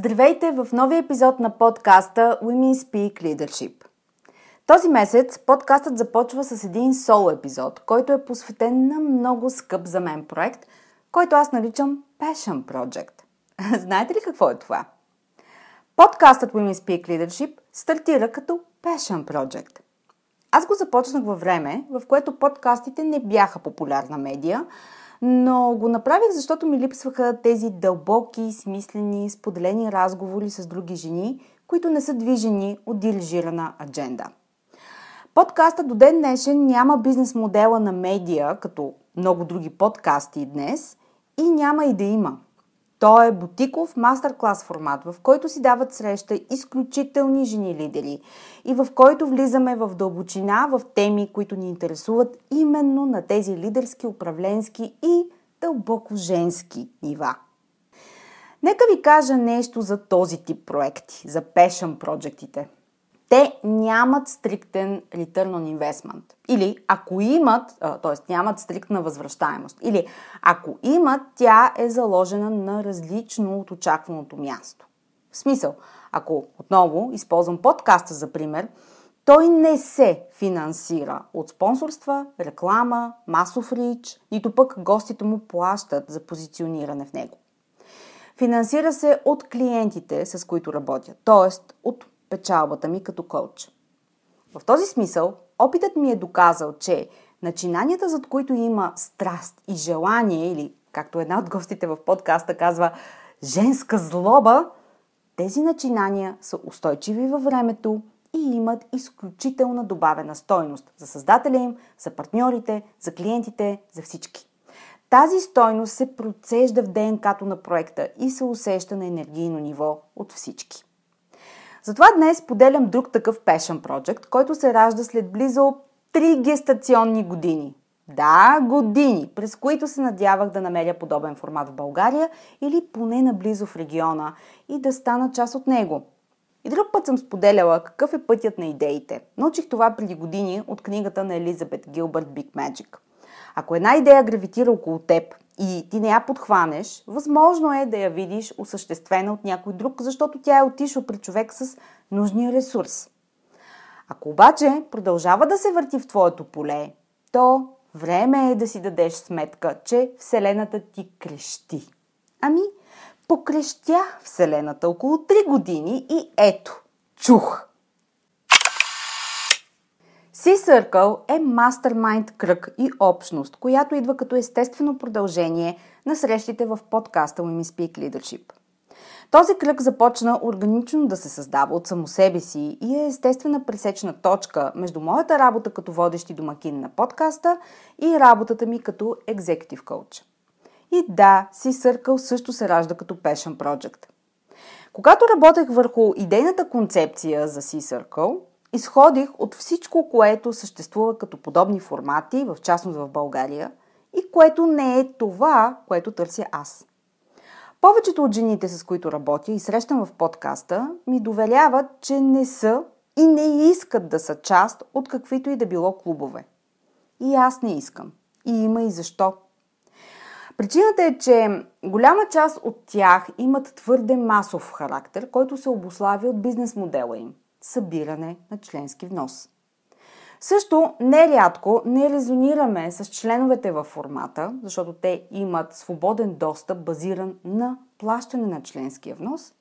Здравейте в новия епизод на подкаста Women Speak Leadership. Този месец подкастът започва с един соло епизод, който е посветен на много скъп за мен проект, който аз наричам Passion Project. Знаете ли какво е това? Подкастът Women Speak Leadership стартира като Passion Project. Аз го започнах във време, в което подкастите не бяха популярна медия, но го направих, защото ми липсваха тези дълбоки, смислени, споделени разговори с други жени, които не са движени от дирижирана адженда. Подкаста до ден днешен няма бизнес модела на медия, като много други подкасти днес, и няма и да има – той е бутиков мастер-клас формат, в който си дават среща изключителни жени лидери и в който влизаме в дълбочина в теми, които ни интересуват именно на тези лидерски, управленски и дълбоко женски нива. Нека ви кажа нещо за този тип проекти, за passion проектите – те нямат стриктен return on investment. Или ако имат, т.е. нямат стриктна възвръщаемост. Или ако имат, тя е заложена на различно от очакваното място. В смисъл, ако отново използвам подкаста за пример, той не се финансира от спонсорства, реклама, масов рич, нито пък гостите му плащат за позициониране в него. Финансира се от клиентите, с които работя, т.е. от печалбата ми като коуч. В този смисъл, опитът ми е доказал, че начинанията, зад които има страст и желание, или както една от гостите в подкаста казва, женска злоба, тези начинания са устойчиви във времето и имат изключителна добавена стойност за създателя им, за партньорите, за клиентите, за всички. Тази стойност се процежда в ДНК-то на проекта и се усеща на енергийно ниво от всички. Затова днес поделям друг такъв Passion Project, който се ражда след близо 3 гестационни години. Да, години, през които се надявах да намеря подобен формат в България или поне наблизо в региона и да стана част от него. И друг път съм споделяла какъв е пътят на идеите. Научих това преди години от книгата на Елизабет Гилбърт Big Magic. Ако една идея гравитира около теб и ти не я подхванеш, възможно е да я видиш осъществена от някой друг, защото тя е отишла при човек с нужния ресурс. Ако обаче продължава да се върти в твоето поле, то време е да си дадеш сметка, че Вселената ти крещи. Ами, покрещя Вселената около 3 години и ето, чух – C-Circle е мастермайнд кръг и общност, която идва като естествено продължение на срещите в подкаста Women Speak Leadership. Този кръг започна органично да се създава от само себе си и е естествена пресечна точка между моята работа като водещи домакин на подкаста и работата ми като екзекутив коуч. И да, C-Circle също се ражда като Passion Project. Когато работех върху идейната концепция за C-Circle, изходих от всичко, което съществува като подобни формати, в частност в България, и което не е това, което търся аз. Повечето от жените, с които работя и срещам в подкаста, ми доверяват, че не са и не искат да са част от каквито и да било клубове. И аз не искам. И има и защо. Причината е, че голяма част от тях имат твърде масов характер, който се обославя от бизнес модела им – събиране на членски внос. Също нерядко не резонираме с членовете във формата, защото те имат свободен достъп, базиран на плащане на членския внос,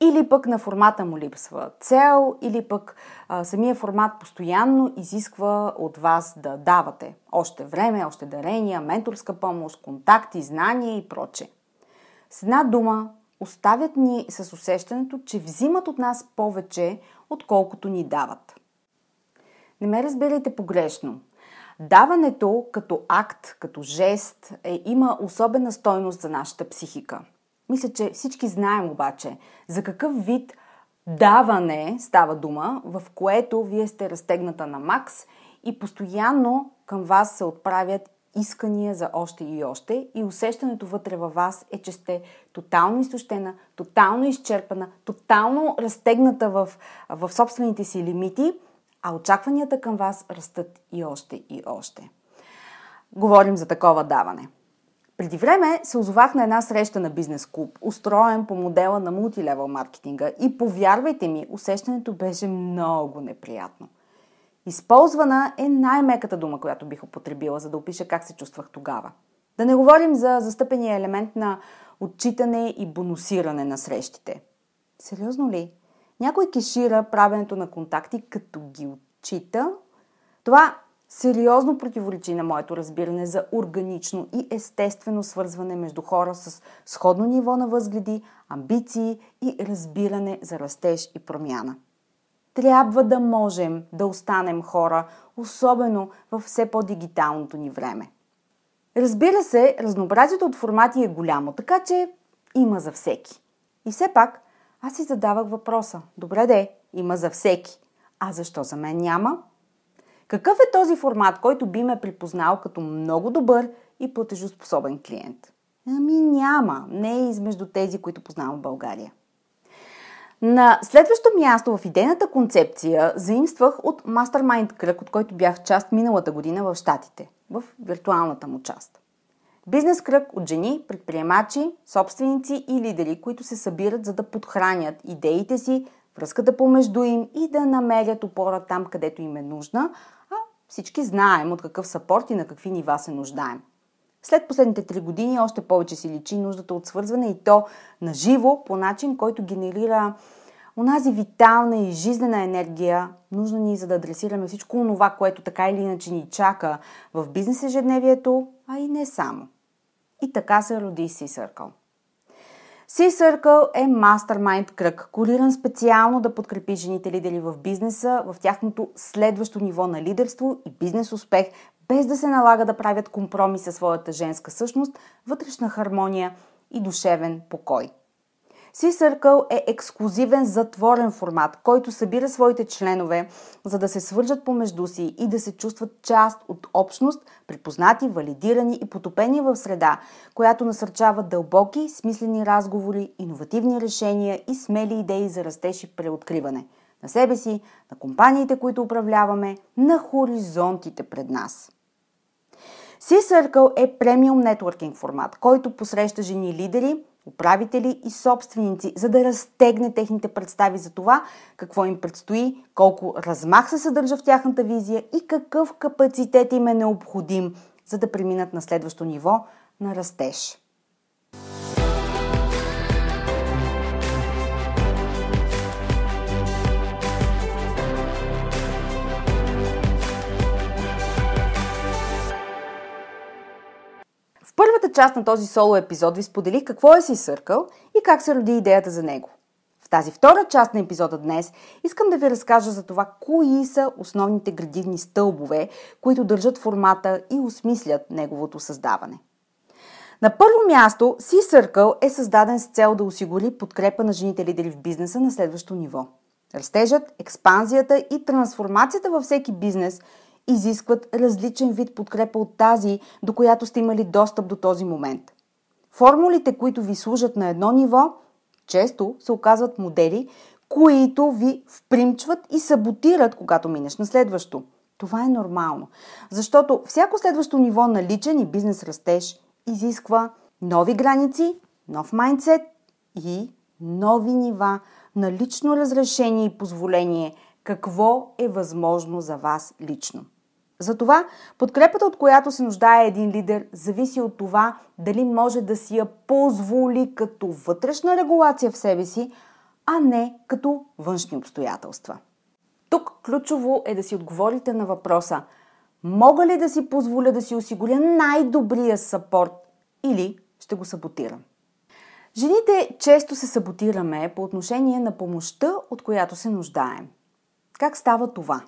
или пък на формата му липсва цел, или пък а, самия формат постоянно изисква от вас да давате още време, още дарения, менторска помощ, контакти, знания и проче. С една дума, оставят ни с усещането, че взимат от нас повече, отколкото ни дават. Не ме разбирайте погрешно. Даването като акт, като жест е, има особена стойност за нашата психика. Мисля, че всички знаем обаче за какъв вид даване става дума, в което вие сте разтегната на макс и постоянно към вас се отправят искания за още и още и усещането вътре във вас е, че сте тотално изтощена, тотално изчерпана, тотално разтегната в, в собствените си лимити – а очакванията към вас растат и още и още. Говорим за такова даване. Преди време се озовах на една среща на бизнес клуб, устроен по модела на мултилевел маркетинга и повярвайте ми, усещането беше много неприятно. Използвана е най-меката дума, която бих употребила, за да опиша как се чувствах тогава. Да не говорим за застъпения елемент на отчитане и бонусиране на срещите. Сериозно ли? Някой кешира правенето на контакти, като ги отчита. Това сериозно противоречи на моето разбиране за органично и естествено свързване между хора с сходно ниво на възгледи, амбиции и разбиране за растеж и промяна. Трябва да можем да останем хора, особено в все по-дигиталното ни време. Разбира се, разнообразието от формати е голямо, така че има за всеки. И все пак, аз си задавах въпроса. Добре де, има за всеки. А защо за мен няма? Какъв е този формат, който би ме припознал като много добър и платежоспособен клиент? Ами няма. Не е измежду тези, които познавам в България. На следващо място в идейната концепция заимствах от Mastermind кръг, от който бях част миналата година в Штатите, в виртуалната му част. Бизнес кръг от жени, предприемачи, собственици и лидери, които се събират за да подхранят идеите си, връзката помежду им и да намерят опора там, където им е нужна, а всички знаем от какъв сапорт и на какви нива се нуждаем. След последните три години още повече си личи нуждата от свързване и то на живо по начин, който генерира онази витална и жизнена енергия, нужна ни за да адресираме всичко това, което така или иначе ни чака в бизнес ежедневието, а и не само. И така се роди C-Circle. C-Circle е мастермайнд кръг, кориран специално да подкрепи жените лидери в бизнеса в тяхното следващо ниво на лидерство и бизнес успех, без да се налага да правят компромис със своята женска същност, вътрешна хармония и душевен покой. C-Circle е ексклюзивен затворен формат, който събира своите членове, за да се свържат помежду си и да се чувстват част от общност, припознати, валидирани и потопени в среда, която насърчава дълбоки, смислени разговори, иновативни решения и смели идеи за растеж и преоткриване на себе си, на компаниите, които управляваме, на хоризонтите пред нас. C-Circle е премиум нетворкинг формат, който посреща жени лидери, управители и собственици, за да разтегне техните представи за това какво им предстои, колко размах се съдържа в тяхната визия и какъв капацитет им е необходим, за да преминат на следващо ниво на растеж. Първата част на този соло епизод ви споделих какво е си съркъл и как се роди идеята за него. В тази втора част на епизода днес искам да ви разкажа за това, кои са основните градивни стълбове, които държат формата и осмислят неговото създаване. На първо място, C-Circle е създаден с цел да осигури подкрепа на жените лидери в бизнеса на следващо ниво. Растежът, експанзията и трансформацията във всеки бизнес – изискват различен вид подкрепа от тази, до която сте имали достъп до този момент. Формулите, които ви служат на едно ниво, често се оказват модели, които ви впримчват и саботират, когато минеш на следващо. Това е нормално, защото всяко следващо ниво на личен и бизнес растеж изисква нови граници, нов майндсет и нови нива на лично разрешение и позволение какво е възможно за вас лично. Затова подкрепата, от която се нуждае един лидер, зависи от това дали може да си я позволи като вътрешна регулация в себе си, а не като външни обстоятелства. Тук ключово е да си отговорите на въпроса Мога ли да си позволя да си осигуря най-добрия сапорт или ще го саботирам? Жените често се саботираме по отношение на помощта, от която се нуждаем. Как става това?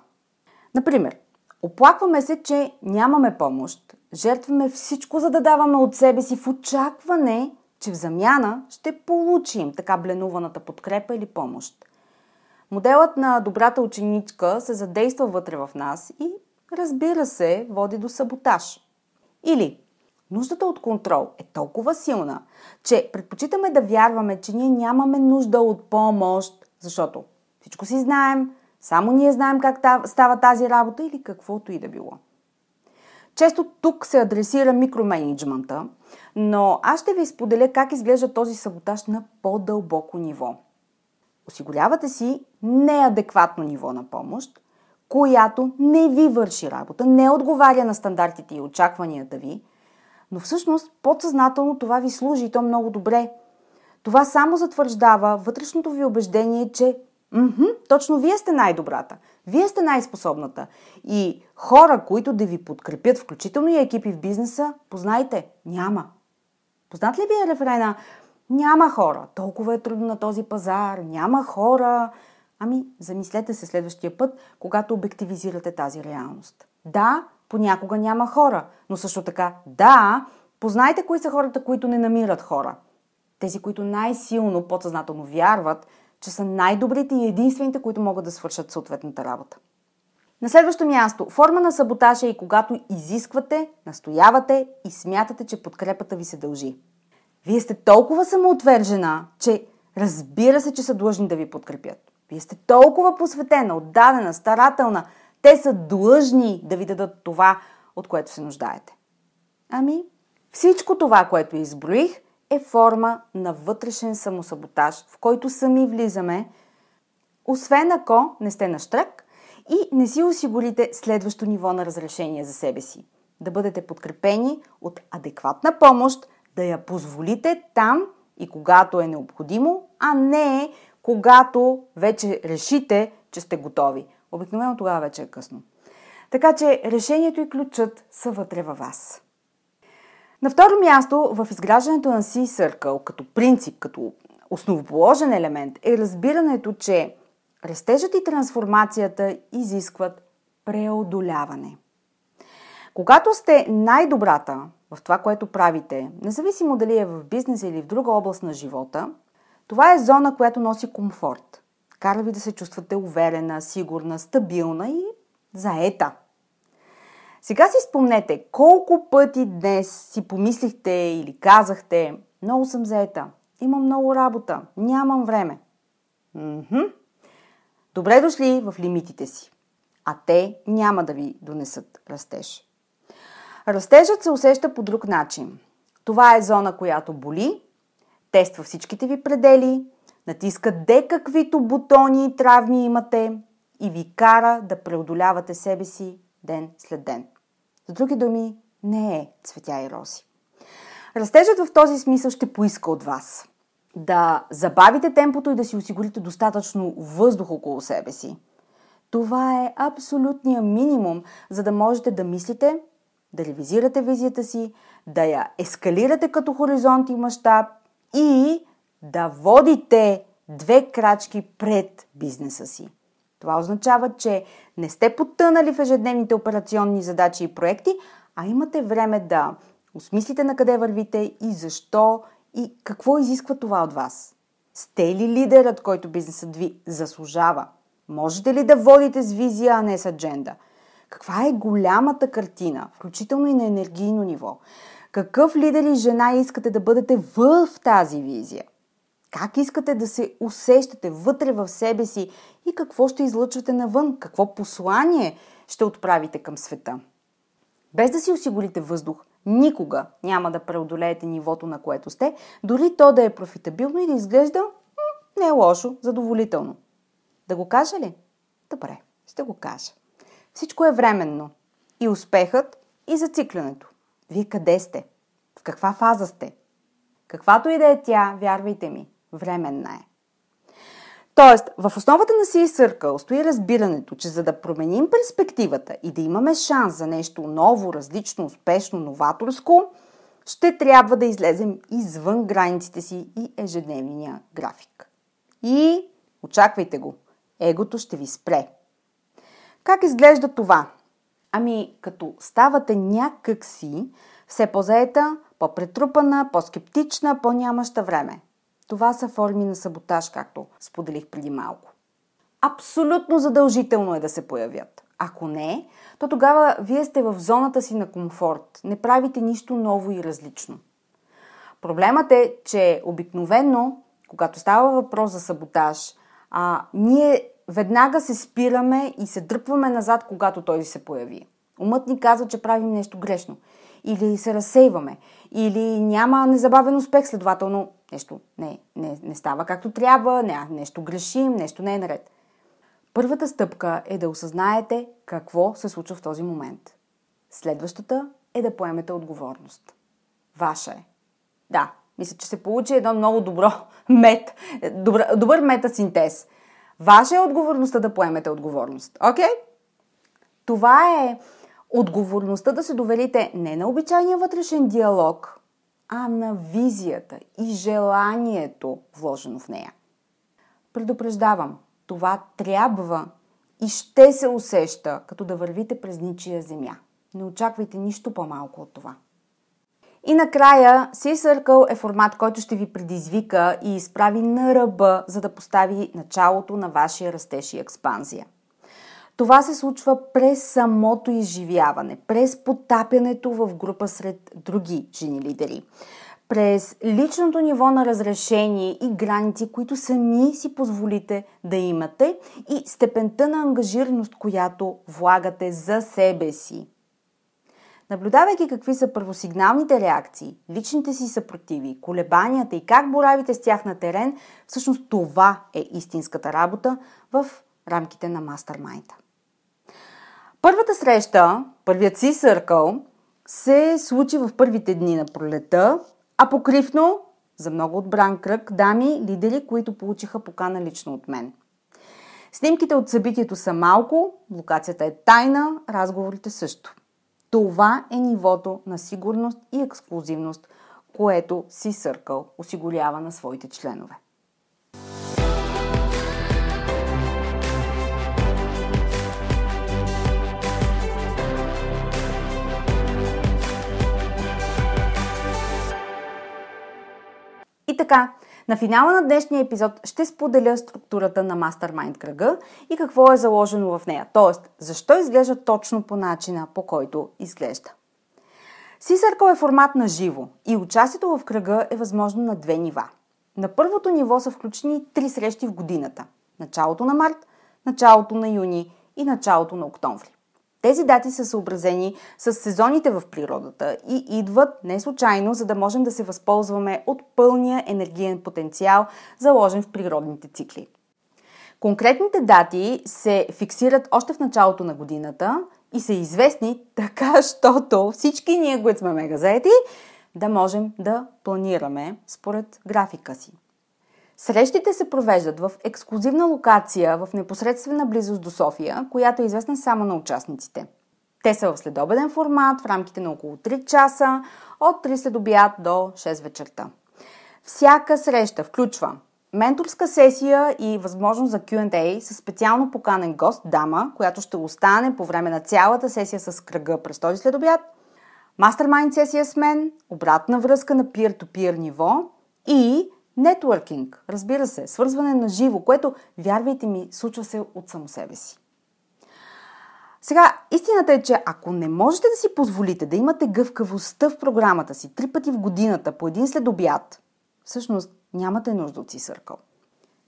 Например, оплакваме се, че нямаме помощ, жертваме всичко, за да даваме от себе си в очакване, че в замяна ще получим така бленуваната подкрепа или помощ. Моделът на добрата ученичка се задейства вътре в нас и, разбира се, води до саботаж. Или нуждата от контрол е толкова силна, че предпочитаме да вярваме, че ние нямаме нужда от помощ, защото всичко си знаем, само ние знаем как става тази работа или каквото и да било. Често тук се адресира микроменеджмента, но аз ще ви споделя как изглежда този саботаж на по-дълбоко ниво. Осигурявате си неадекватно ниво на помощ, която не ви върши работа, не отговаря на стандартите и очакванията ви, но всъщност подсъзнателно това ви служи и то много добре. Това само затвърждава вътрешното ви убеждение, че Мхм, точно вие сте най-добрата. Вие сте най-способната. И хора, които да ви подкрепят, включително и екипи в бизнеса, познайте, няма. Познат ли ви е рефрена? Няма хора. Толкова е трудно на този пазар. Няма хора. Ами, замислете се следващия път, когато обективизирате тази реалност. Да, понякога няма хора, но също така, да, познайте кои са хората, които не намират хора. Тези, които най-силно, подсъзнателно вярват, че са най-добрите и единствените, които могат да свършат съответната работа. На следващо място, форма на саботаж е и когато изисквате, настоявате и смятате, че подкрепата ви се дължи. Вие сте толкова самоотвержена, че разбира се, че са длъжни да ви подкрепят. Вие сте толкова посветена, отдадена, старателна. Те са длъжни да ви дадат това, от което се нуждаете. Ами, всичко това, което изброих, е форма на вътрешен самосаботаж, в който сами влизаме, освен ако не сте на штрак и не си осигурите следващо ниво на разрешение за себе си. Да бъдете подкрепени от адекватна помощ, да я позволите там и когато е необходимо, а не когато вече решите, че сте готови. Обикновено тогава вече е късно. Така че решението и ключът са вътре във вас. На второ място, в изграждането на Sea Circle като принцип, като основоположен елемент е разбирането, че растежът и трансформацията изискват преодоляване. Когато сте най-добрата в това, което правите, независимо дали е в бизнес или в друга област на живота, това е зона, която носи комфорт. Кара ви да се чувствате уверена, сигурна, стабилна и заета. Сега си спомнете колко пъти днес си помислихте или казахте много съм заета, имам много работа, нямам време. Мхм. Добре дошли в лимитите си, а те няма да ви донесат растеж. Растежът се усеща по друг начин. Това е зона, която боли, тества всичките ви предели, натиска де каквито бутони и травми имате и ви кара да преодолявате себе си ден след ден. С други думи, не е цветя и рози. Растежът в този смисъл ще поиска от вас да забавите темпото и да си осигурите достатъчно въздух около себе си. Това е абсолютния минимум, за да можете да мислите, да ревизирате визията си, да я ескалирате като хоризонт и мащаб и да водите две крачки пред бизнеса си. Това означава, че не сте потънали в ежедневните операционни задачи и проекти, а имате време да осмислите на къде вървите и защо и какво изисква това от вас. Сте ли лидерът, който бизнесът ви заслужава? Можете ли да водите с визия, а не с адженда? Каква е голямата картина, включително и на енергийно ниво? Какъв лидер и жена искате да бъдете в тази визия? Как искате да се усещате вътре в себе си и какво ще излъчвате навън? Какво послание ще отправите към света? Без да си осигурите въздух, Никога няма да преодолеете нивото, на което сте, дори то да е профитабилно и да изглежда не е лошо, задоволително. Да го кажа ли? Добре, ще го кажа. Всичко е временно. И успехът, и зациклянето. Вие къде сте? В каква фаза сте? Каквато и да е тя, вярвайте ми, временна е. Тоест, в основата на си Circle стои разбирането, че за да променим перспективата и да имаме шанс за нещо ново, различно, успешно, новаторско, ще трябва да излезем извън границите си и ежедневния график. И очаквайте го, егото ще ви спре. Как изглежда това? Ами, като ставате някак си, все по-заета, по-претрупана, по-скептична, по-нямаща време. Това са форми на саботаж, както споделих преди малко. Абсолютно задължително е да се появят. Ако не, то тогава вие сте в зоната си на комфорт. Не правите нищо ново и различно. Проблемът е, че обикновенно, когато става въпрос за саботаж, а, ние веднага се спираме и се дръпваме назад, когато той се появи. Умът ни казва, че правим нещо грешно. Или се разсейваме. Или няма незабавен успех, следователно нещо не, не, не става както трябва, не, нещо грешим, нещо не е наред. Първата стъпка е да осъзнаете какво се случва в този момент. Следващата е да поемете отговорност. Ваша е. Да, мисля, че се получи едно много добро мет, добър, добър метасинтез. Ваша е отговорността да поемете отговорност. Окей? Okay? Това е отговорността да се доверите не на обичайния вътрешен диалог, а на визията и желанието, вложено в нея. Предупреждавам, това трябва и ще се усеща, като да вървите през ничия земя. Не очаквайте нищо по-малко от това. И накрая, Sea Circle е формат, който ще ви предизвика и изправи на ръба, за да постави началото на вашия растеж и експанзия. Това се случва през самото изживяване, през потапянето в група сред други жени лидери, през личното ниво на разрешение и граници, които сами си позволите да имате и степента на ангажираност, която влагате за себе си. Наблюдавайки какви са първосигналните реакции, личните си съпротиви, колебанията и как боравите с тях на терен, всъщност това е истинската работа в рамките на Mastermind. Първата среща, първият си съркъл, се случи в първите дни на пролета, а покривно за много отбран кръг дами, лидери, които получиха покана лично от мен. Снимките от събитието са малко, локацията е тайна, разговорите също. Това е нивото на сигурност и ексклюзивност, което си съркъл осигурява на своите членове. Така, на финала на днешния епизод ще споделя структурата на Mastermind кръга и какво е заложено в нея. Тоест, защо изглежда точно по начина, по който изглежда. Сисъркъл е формат на живо и участието в кръга е възможно на две нива. На първото ниво са включени три срещи в годината. Началото на март, началото на юни и началото на октомври. Тези дати са съобразени с сезоните в природата и идват не случайно, за да можем да се възползваме от пълния енергиен потенциал, заложен в природните цикли. Конкретните дати се фиксират още в началото на годината и са известни така, щото всички ние, които сме мега заети, да можем да планираме според графика си. Срещите се провеждат в ексклюзивна локация в непосредствена близост до София, която е известна само на участниците. Те са в следобеден формат в рамките на около 3 часа от 3 следобият до 6 вечерта. Всяка среща включва менторска сесия и възможност за Q&A с специално поканен гост, дама, която ще остане по време на цялата сесия с кръга през този следобят, мастермайн сесия с мен, обратна връзка на peer-to-peer ниво и Нетворкинг, разбира се, свързване на живо, което, вярвайте ми, случва се от само себе си. Сега, истината е, че ако не можете да си позволите да имате гъвкавостта в програмата си три пъти в годината по един след обяд, всъщност нямате нужда от си съркъл.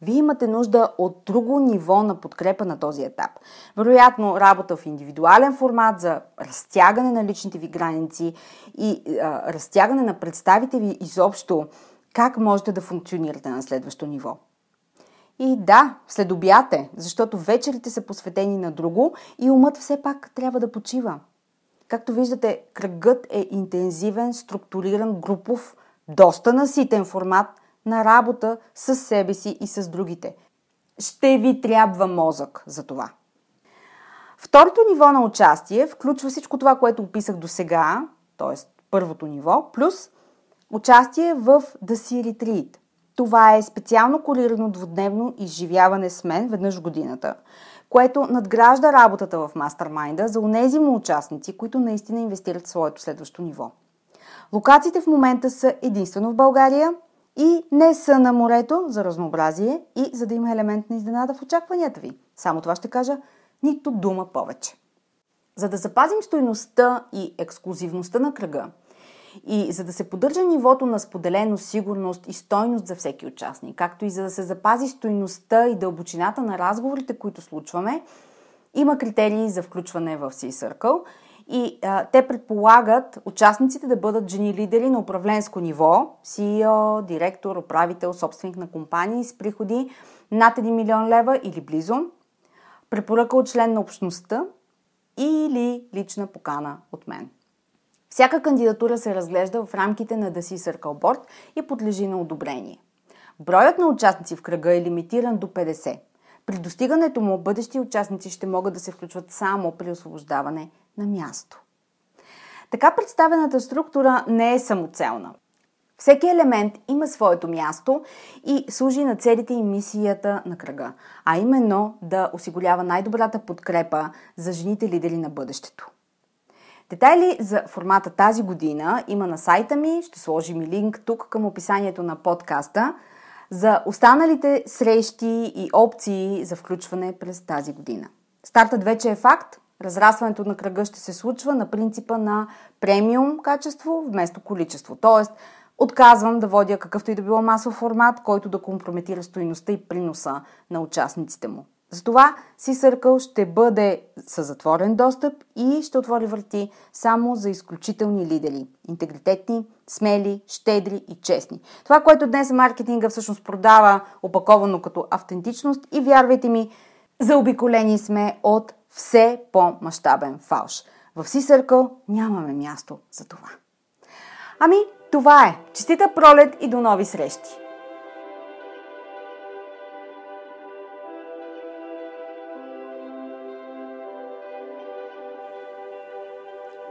Вие имате нужда от друго ниво на подкрепа на този етап. Вероятно, работа в индивидуален формат за разтягане на личните ви граници и а, разтягане на представите ви изобщо как можете да функционирате на следващо ниво. И да, следобяте, защото вечерите са посветени на друго и умът все пак трябва да почива. Както виждате, кръгът е интензивен, структуриран, групов, доста наситен формат на работа с себе си и с другите. Ще ви трябва мозък за това. Второто ниво на участие включва всичко това, което описах до сега, т.е. първото ниво, плюс участие в The Sea Retreat. Това е специално колирано двудневно изживяване с мен веднъж годината, което надгражда работата в мастермайнда за унези му участници, които наистина инвестират в своето следващо ниво. Локациите в момента са единствено в България и не са на морето за разнообразие и за да има елемент на изненада в очакванията ви. Само това ще кажа нито дума повече. За да запазим стойността и ексклюзивността на кръга, и за да се поддържа нивото на споделено сигурност и стойност за всеки участник, както и за да се запази стойността и дълбочината на разговорите, които случваме, има критерии за включване в C-Circle и а, те предполагат участниците да бъдат жени лидери на управленско ниво, CEO, директор, управител, собственик на компании с приходи над 1 милион лева или близо, препоръка от член на общността или лична покана от мен. Всяка кандидатура се разглежда в рамките на Sea Circle Board и подлежи на одобрение. Броят на участници в кръга е лимитиран до 50. При достигането му бъдещи участници ще могат да се включват само при освобождаване на място. Така представената структура не е самоцелна. Всеки елемент има своето място и служи на целите и мисията на кръга, а именно да осигурява най-добрата подкрепа за жените лидери на бъдещето. Детайли за формата тази година има на сайта ми, ще сложим и линк тук към описанието на подкаста за останалите срещи и опции за включване през тази година. Стартът вече е факт, разрастването на кръга ще се случва на принципа на премиум качество вместо количество. Тоест, отказвам да водя какъвто и да било масов формат, който да компрометира стоиността и приноса на участниците му. Затова C-Circle ще бъде със затворен достъп и ще отвори врати само за изключителни лидери. Интегритетни, смели, щедри и честни. Това, което днес маркетинга всъщност продава, опаковано като автентичност и вярвайте ми, заобиколени сме от все по-масштабен фалш. В C-Circle нямаме място за това. Ами, това е. Честита пролет и до нови срещи!